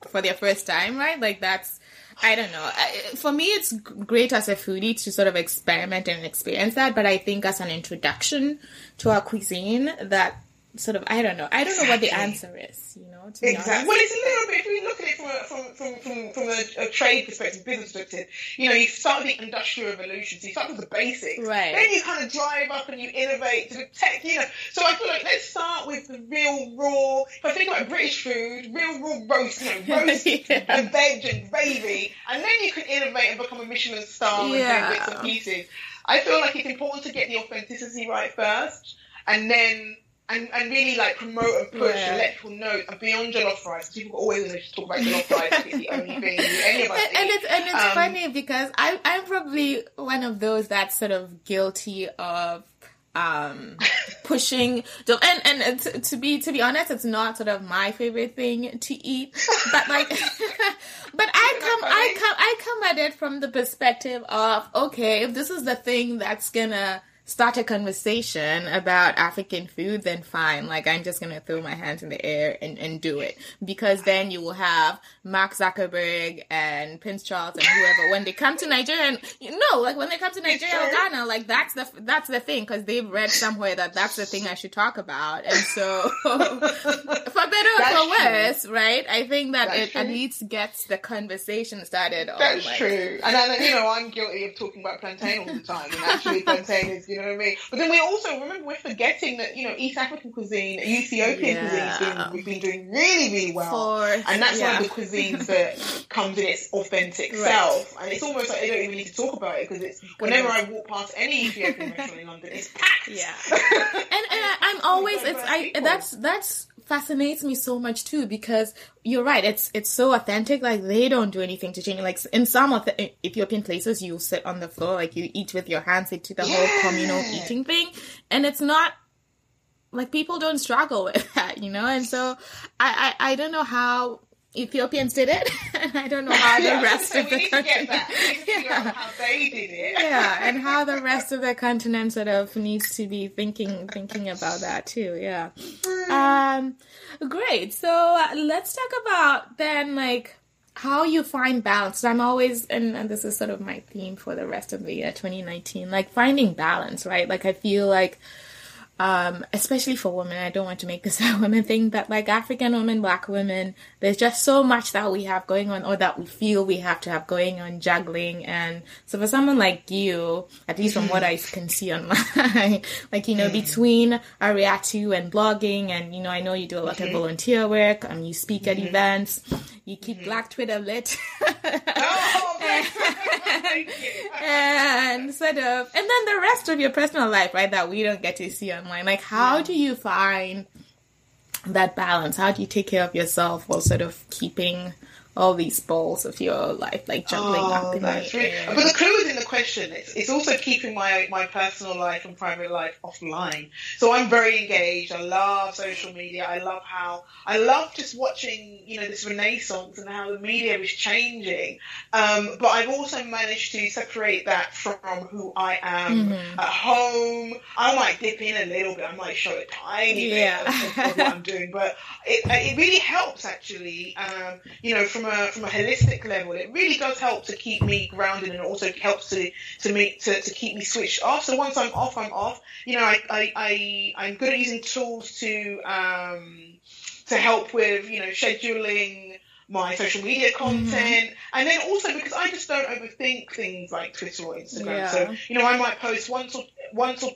for their first time, right? Like that's I don't know. For me, it's great as a foodie to sort of experiment and experience that, but I think as an introduction to our cuisine, that sort of I don't know. I don't know what the answer is. You know, Exactly. honest. Well, it's a little bit. If we look at it from a, from from from, a, a trade perspective, business perspective, you know, you start with the industrial revolution, so you start with the basics, Right. Then you kind of drive up and you innovate to the tech, you know. So I feel like let's start with the real raw. If I think about British food, real raw roast, you know, roast Yeah. and veg and gravy, and then you can innovate and become a Michelin star and Yeah. do bits and pieces. I feel like it's important to get the authenticity right first, and then and, and really like promote and push Yeah. and let people know and beyond jollof rice. People always want to talk about jollof rice. It's the only thing any of us and, and it's and it's Um, funny because I I'm probably one of those that's sort of guilty of um pushing and and and to, to be to be honest it's not sort of my favorite thing to eat but like but i come i come i come at it from the perspective of okay if this is the thing that's gonna start a conversation about African food, then fine. Like I'm just gonna throw my hands in the air and, and do it. Because then you will have Mark Zuckerberg and Prince Charles and whoever when they come to Nigeria and you know, like when they come to Nigeria or. Ghana, like that's the that's the thing because they've read somewhere that that's the thing I should talk about. And so for better or for worse, right? I think that That's it at least gets the conversation started. on, That's like, true. And then, you know, I'm guilty of talking about plantain all the time. And actually, plantain is, you know what I mean? But then we also, remember, we're forgetting that, you know, East African cuisine, Ethiopian Yeah. cuisine has been, we've been doing really, really well. For and that's yeah. one of the cuisines that comes in its authentic Right. self. And it's almost like they don't even need to talk about it because it's whenever I walk past any Ethiopian restaurant in London, it's packed. Yeah. and, and I, I'm always it's I People. that's that's fascinates me so much too because you're right it's it's so authentic like they don't do anything to change like in some of the Ethiopian places you sit on the floor like you eat with your hands they do the whole communal eating thing and it's not like people don't struggle with that you know and so I I, I don't know how Ethiopians did it and I don't know how the rest so of the country get that. We need to figure Yeah how they did it. yeah, and how the rest of the continent sort of needs to be thinking thinking about that too. Yeah. Um, great. So uh, let's talk about then like how you find balance. I'm always and, and this is sort of my theme for the rest of the year 2019, like finding balance, right? Like I feel like um, especially for women. I don't want to make this a women thing, but like African women, black women, there's just so much that we have going on or that we feel we have to have going on juggling. And so for someone like you, at least from what I can see online, like, you know, between Ariatu and blogging and, you know, I know you do a lot of volunteer work, um, you speak at events, you keep Black Twitter lit. Oh, thank and sort of and then the rest of your personal life right that we don't get to see like how do you find that balance? How do you take care of yourself while sort of keeping all these balls of your life like juggling up in that's the air? but the clue is in the question. It's, it's also keeping my, my personal life and private life offline. So I'm very engaged. I love social media. I love how I love just watching you know this renaissance and how the media is changing. Um, but I've also managed to separate that from who I am Mm-hmm. at home. I might dip in a little bit. I might show a tiny Yeah. bit of, of what I'm doing, but it, it really helps actually. Um, you know, from a from a holistic level, it really does help to keep me grounded and also helps to to me to, to keep me switched off. So once I'm off, I'm off. You know, I I, I I'm good at using tools to um to help with you know scheduling my social media content and then also because I just don't overthink things like Twitter or Instagram Yeah. so you know I might post once or once or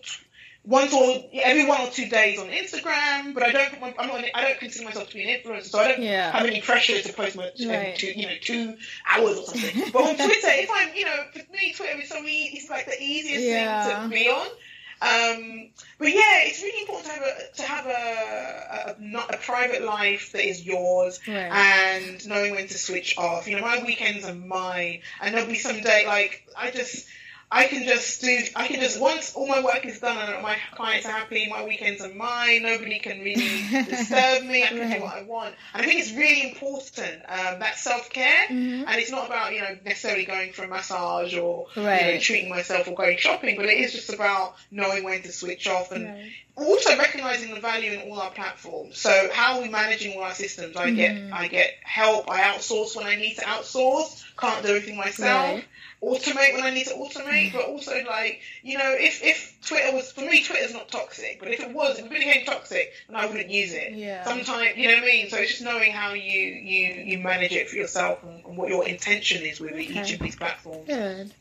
once or every one or two days on Instagram, but I don't. I'm not. I don't consider myself to be an influencer, so I don't Yeah. have any pressure to post my Right. two, you know, two hours or something. But on Twitter, if I'm, you know, for me, Twitter is so easy. It's like the easiest Yeah. thing to be on. Um, but yeah, it's really important to have a to have a, a, not a private life that is yours Right. and knowing when to switch off. You know, my weekends are mine, and there'll be some day like I just. I can just do. I can just once all my work is done and my clients are happy. My weekends are mine. Nobody can really disturb me. I can Right. do what I want. And I think it's really important um, that self care. Mhm. And it's not about you know necessarily going for a massage or you know, treating myself or going shopping, but it is just about knowing when to switch off and Right. also recognizing the value in all our platforms. So how are we managing all our systems? I get Mhm. I get help. I outsource when I need to outsource. Can't do everything myself. Right. Automate when I need to automate, but also like you know, if if Twitter was for me, Twitter's not toxic. But if it was, if it became toxic, then I wouldn't use it. Yeah. Sometimes you know what I mean. So it's just knowing how you you you manage it for yourself and, and what your intention is with each of these platforms. Good.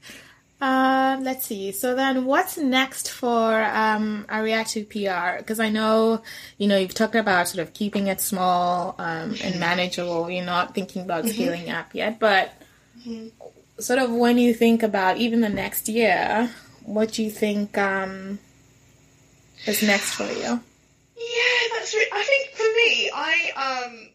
Um, let's see. So then, what's next for um, Ariatu PR? Because I know, you know, you've talked about sort of keeping it small um, and manageable. You're not thinking about scaling up yet, but sort of when you think about even the next year, what do you think um, is next for you? Yeah, that's. Re- I think for me, I um,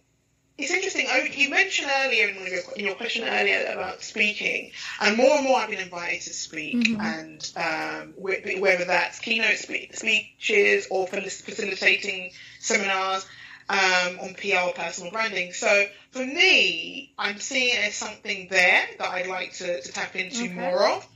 it's interesting. I, you mentioned earlier in, your, in your question earlier about speaking, and more and more I've been invited to speak, mm-hmm. and um, whether that's keynote spe- speeches or facilitating seminars um, on PR personal branding. So for me, I'm seeing it as something there that I'd like to, to tap into okay. more of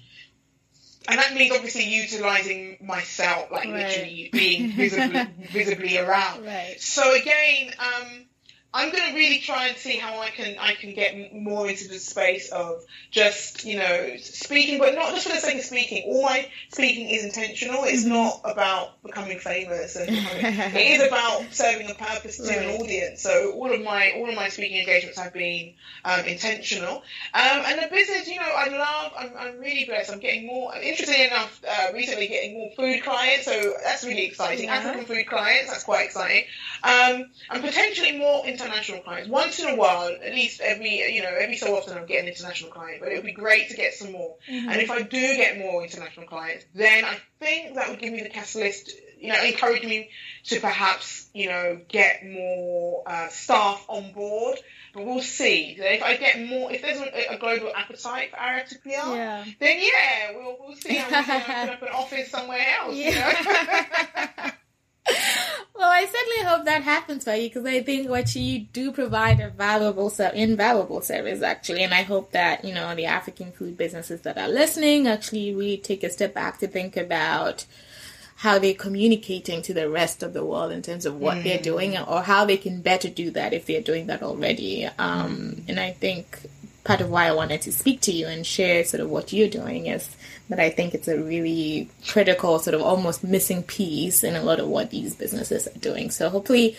and that means obviously utilizing myself, like right. literally being visibly, visibly around. Right. So again, um, I'm going to really try and see how I can I can get more into the space of just you know speaking, but not just for the sake of speaking. All my speaking is intentional. It's mm-hmm. not about becoming famous, and becoming, it is about serving a purpose to right. an audience. So all of my all of my speaking engagements have been um, intentional. Um, and the business, you know, I love. I'm, I'm really blessed. I'm getting more. Interesting enough, uh, recently getting more food clients, so that's really exciting. Yeah. African food clients, that's quite exciting. Um, and potentially more international clients. Once in a while, at least every you know every so often, I'm getting international client, but it would be great to get some more. Mm-hmm. And if I do get more international clients, then I think that would give me the catalyst, you know, encourage me to perhaps you know get more uh, staff on board. But we'll see. If I get more, if there's a, a global appetite for Ariatu PR, yeah. then yeah, we'll, we'll see how we can open up an office somewhere else. Yeah. You know? well, I certainly hope that happens for you because I think what you do provide a valuable, invaluable service actually, and I hope that you know the African food businesses that are listening actually really take a step back to think about how they're communicating to the rest of the world in terms of what mm. they're doing or how they can better do that if they're doing that already. Um, and I think part of why I wanted to speak to you and share sort of what you're doing is that I think it's a really critical, sort of almost missing piece in a lot of what these businesses are doing. So hopefully,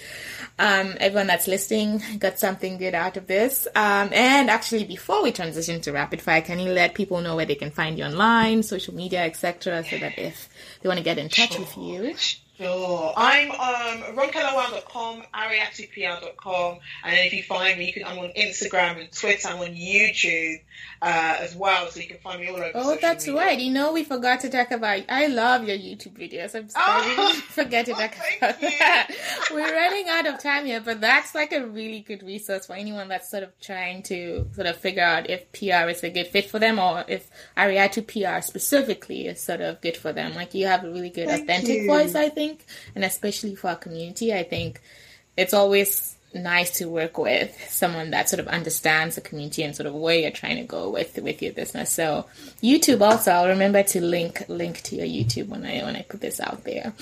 um, everyone that's listening got something good out of this. Um, and actually, before we transition to rapid fire, can you let people know where they can find you online, social media, etc., so that if they want to get in touch sure. with you? Sure. I'm um, ronkelawal.com, ariatupr.com, and then if you find me, you can. I'm on Instagram and Twitter. I'm on YouTube uh, as well, so you can find me all over. Oh, that's media. right. You know, we forgot to talk about. I love your YouTube videos. I'm sorry, oh, we forget to talk oh, about that. We're running out of time here, but that's like a really good resource for anyone that's sort of trying to sort of figure out if PR is a good fit for them, or if Ariatu PR specifically is sort of good for them. Like you have a really good Thank authentic you. voice, I think think, and especially for our community, I think it's always nice to work with someone that sort of understands the community and sort of where you're trying to go with with your business. So YouTube also, I'll remember to link link to your YouTube when I when I put this out there.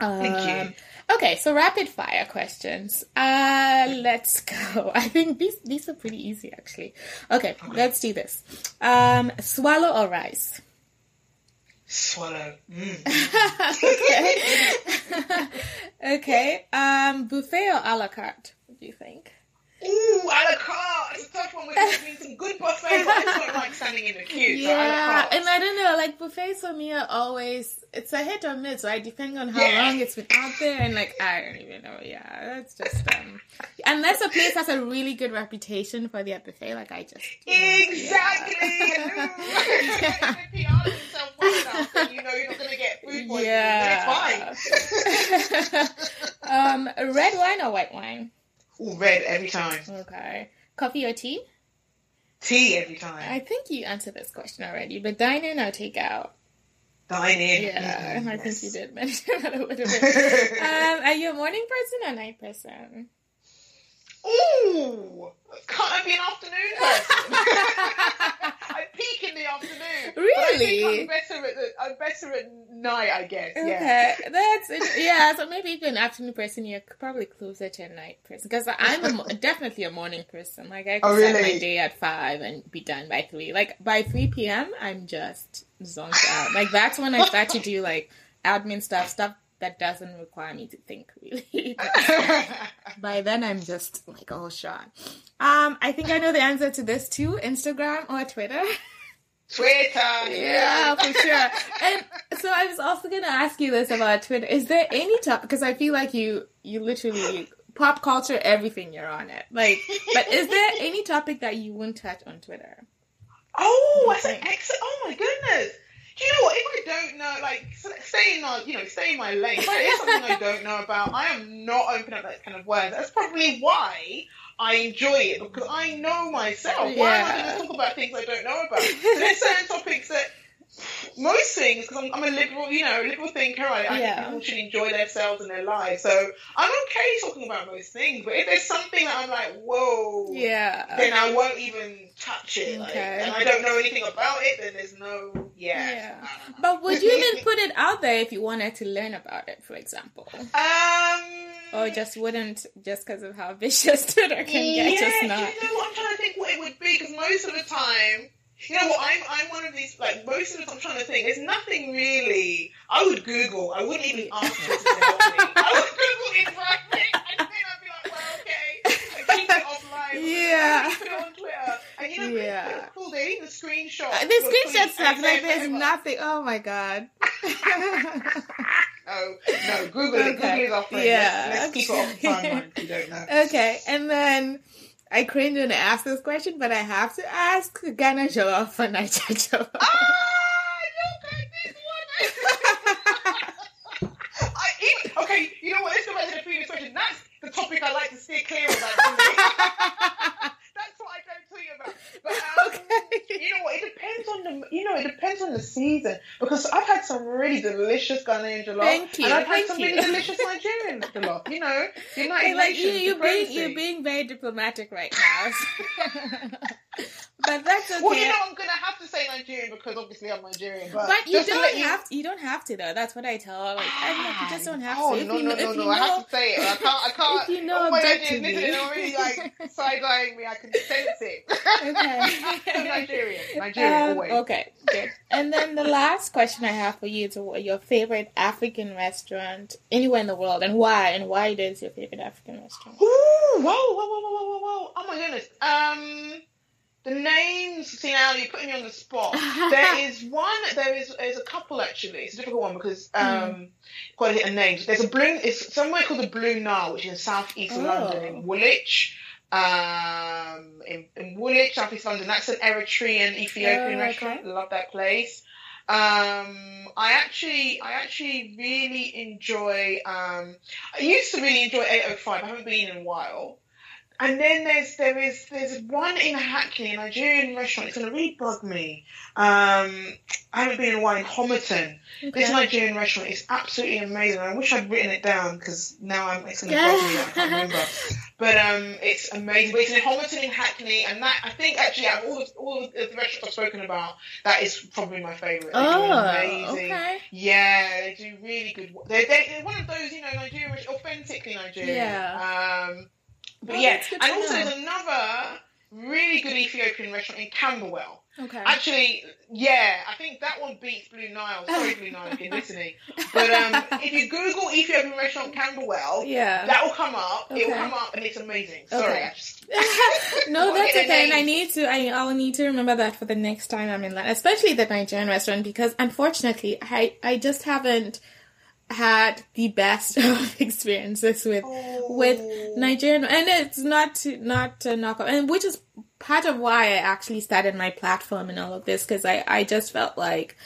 Um, Thank you. Um, okay, so rapid fire questions. Uh, let's go. I think these these are pretty easy actually. Okay, let's do this. Um, swallow or rise? Swallow. Mm. okay. okay. Um, buffet or a la carte? What do you think? Ooh, a la carte. It's a tough one. We've been some good buffets. I just don't like standing in the queue. Yeah, so and I don't know. Like buffets for me are always it's a hit or miss, right? Depending on how yeah. long it's been out there, and like I don't even know. Yeah, that's just um. Unless a place has a really good reputation for their buffet, like I just exactly. Yeah. you know you're not gonna get food poisoning. Yeah, it's fine. um, red wine or white wine? Ooh, red every time. Okay. Coffee or tea? Tea every time. I think you answered this question already, but dine in or take out? Dine in. Yeah, mm-hmm. I yes. think you did mention that a little bit. um, are you a morning person or night person? Ooh, can't I be an afternoon person? I peak in the afternoon. Really? I'm better at the, I'm better at night, I guess. Okay, yeah. that's it. yeah. So maybe if you're an afternoon person, you're probably closer to a night person. Because I'm a, definitely a morning person. Like I oh, can oh, really? start my day at five and be done by three. Like by three p.m., I'm just zonked out. Like that's when I start to do like admin stuff, stuff that doesn't require me to think really. By then, I'm just like all shot. Um, I think I know the answer to this too: Instagram or Twitter. Twitter, yeah, for sure. And so I was also gonna ask you this about Twitter. Is there any topic? Because I feel like you you literally pop culture everything you're on it. Like, but is there any topic that you wouldn't touch on Twitter? Oh, that's an excellent. Oh my goodness do you know what? If I don't know, like, in my, you know, stay in my lane. If there's something I don't know about, I am not opening up that kind of words. That's probably why I enjoy it because I know myself. Why am I going to talk about things I don't know about? So there's certain topics that most things, because I'm, I'm, a liberal, you know, liberal thinker. I, I yeah. think people should enjoy themselves and their lives. So I'm okay talking about most things. But if there's something that I'm like, whoa, yeah, then I won't even touch it. Okay. Like, and I don't know anything about it. Then there's no, yeah. yeah. But would you even put it out there if you wanted to learn about it, for example? Um. Or just wouldn't, just because of how vicious Twitter can yeah, get, just not. You know what? I'm trying to think what it would be because most of the time you know what? I'm I'm one of these like most of the time I'm trying to think. There's nothing really. I would Google. I wouldn't even ask you to help me. I would Google it right and then I'd be like, well, okay, I keep it offline. Yeah. Put it on Twitter. And you know, yeah. cool. They even screenshot. Uh, the screenshot stuff like there's nothing. Oh my god. oh no, Google it. Google is offline. Yeah. Let's, let's keep it off timeline if you don't know. Okay, and then I cringe when I ask this question, but I have to ask Ghana Jollof for Naija Jollof. Ah, you this one. I even, okay, you know what? Go back the previous question. That's the topic I like to stay clear of. That's what I don't tell you about. But um, okay. you know what? It depends on the you know it depends on the season because I've had some really delicious Ghanaian jollof. Thank you. And I've had some you. really delicious Nigerian jollof. You know, United hey, like, Nations. You, are being you're being very diplomatic right now. but that's okay. Well, you know, I'm gonna have to say Nigerian because obviously I'm Nigerian. But, but you don't you... have to, you don't have to though. That's what I tell. Like, I, you just don't have oh, to. no, no, no, no, no. I have to say it. I can't. I can't. If you know oh, my objectively, they're already like side eyeing me. I can sense it. Okay. Nigerian. Nigerian um, always. Okay. Good. And then the last question I have for you is your favorite African restaurant anywhere in the world, and why? And why it is your favorite African restaurant? Ooh! Whoa! Whoa! Whoa! Whoa! Whoa! Whoa! Oh my goodness. Um. The names, see now you're putting me on the spot. there is one, there is there's a couple actually. It's a difficult one because um, mm. quite a hit of names. There's a blue, it's somewhere called the Blue Nile, which is in southeast oh. London in Woolwich. Um, in, in Woolwich, southeast London. That's an Eritrean Ethiopian oh, restaurant. Love that place. Um, I actually, I actually really enjoy. Um, I used to really enjoy 805. I haven't been in a while. And then there's there is there's one in Hackney, a Nigerian restaurant. It's gonna really bug me. Um, I haven't been in a while in Homerton. Okay. This Nigerian restaurant is absolutely amazing. I wish I'd written it down because now I'm, it's gonna bug me. I can't remember. But um, it's amazing. But it's in Homerton in Hackney, and that I think actually out of all the, all the restaurants I've spoken about, that is probably my favourite. Oh, amazing. Okay. Yeah, they do really good. They're, they're one of those, you know, Nigerian, authentically Nigerian. Yeah. Um, but yeah, and also know. there's another really good Ethiopian restaurant in Camberwell. Okay. Actually, yeah, I think that one beats Blue Nile. Sorry, Blue Nile, if you're listening. But um, if you Google Ethiopian restaurant Camberwell, yeah, that will come up. Okay. It will come up, and it's amazing. Sorry, okay. I just. no, that's okay. And I need to. I I'll need to remember that for the next time I'm in London, especially the Nigerian restaurant, because unfortunately, I I just haven't had the best of experiences with oh. with Nigerian, and it's not to, not to knock off, and which is part of why I actually started my platform and all of this because I I just felt like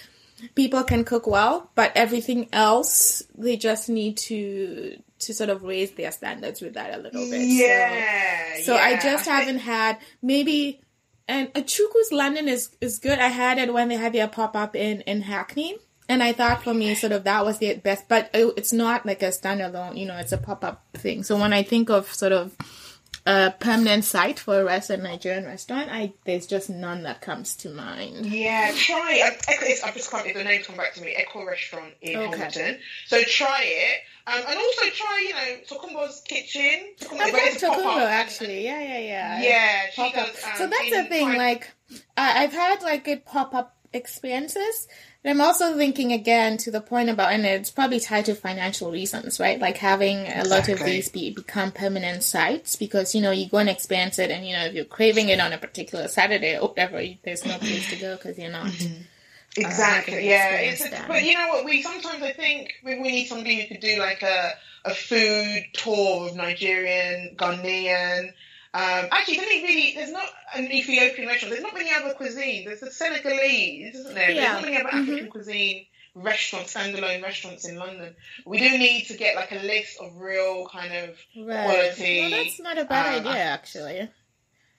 people can cook well, but everything else they just need to to sort of raise their standards with that a little bit. Yeah. So, so yeah. I just haven't had maybe. And a Chuku's London is, is good. I had it when they had their pop up in, in Hackney and I thought for me, sort of that was the best, but it's not like a standalone, you know, it's a pop up thing. So when I think of sort of a permanent site for a restaurant, Nigerian restaurant, I there's just none that comes to mind. Yeah, try. I, I've just come. The name come back to me. Echo Restaurant in okay. Homerton. So try it. Um, and also try, you know, Tokunbo's kitchen. Tokunbo, I've Tokunbo actually. Yeah, yeah, yeah. Yeah, she does. Um, so that's the thing. Like, I've had like good pop up experiences and I'm also thinking again to the point about, and it's probably tied to financial reasons, right? Like having a exactly. lot of these be, become permanent sites because, you know, you go and experience it and, you know, if you're craving it on a particular Saturday or whatever, there's no place to go because you're not. Mm-hmm. Uh, exactly, uh, yeah. It's a, but you know what? We sometimes I think we, we need somebody who could do like a, a food tour of Nigerian, Ghanaian, Um, actually, there's really there's not an Ethiopian restaurant. There's not many other cuisines. There's the Senegalese, isn't there? Yeah. There's not many other Mhm. African cuisine restaurants, standalone restaurants in London. We do need to get like a list of real kind of Right. Quality, Well, that's not a bad um, idea, actually.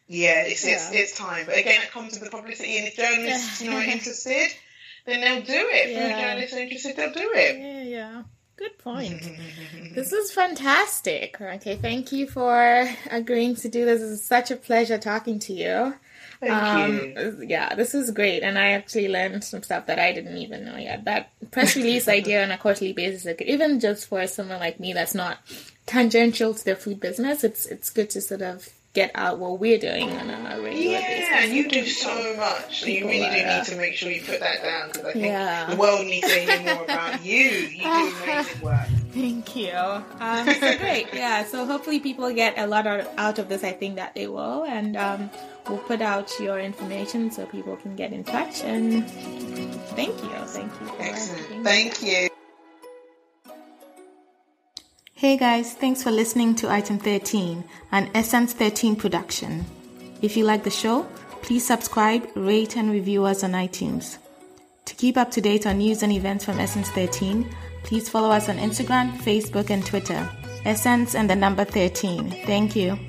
yeah. It's it's, Yeah. it's time. But again, it comes with the publicity, and if journalists you know are interested, then they'll do it. If journalists are interested, they'll do it. Yeah, yeah. Good point. This is fantastic. Okay, thank you for agreeing to do this. It's such a pleasure talking to you. Thank um, you. Yeah, this is great, and I actually learned some stuff that I didn't even know yet. That press release idea on a quarterly basis, like, even just for someone like me that's not tangential to the food business, it's it's good to sort of get out what we're doing on a regular basis. Yeah, and you do so much. So you really do need to make sure you put that down because I think Yeah. the world needs to hear more about you. You do amazing work. Thank you. Um, so great. Yeah. So hopefully people get a lot out out of this. I think that they will, and um, we'll put out your information so people can get in touch. And thank you. Thank you. Excellent. Thank you. Hey guys, thanks for listening to Item 13, an Essence 13 production. If you like the show, please subscribe, rate, and review us on iTunes. To keep up to date on news and events from Essence 13, please follow us on Instagram, Facebook, and Twitter. Essence and the number 13. Thank you.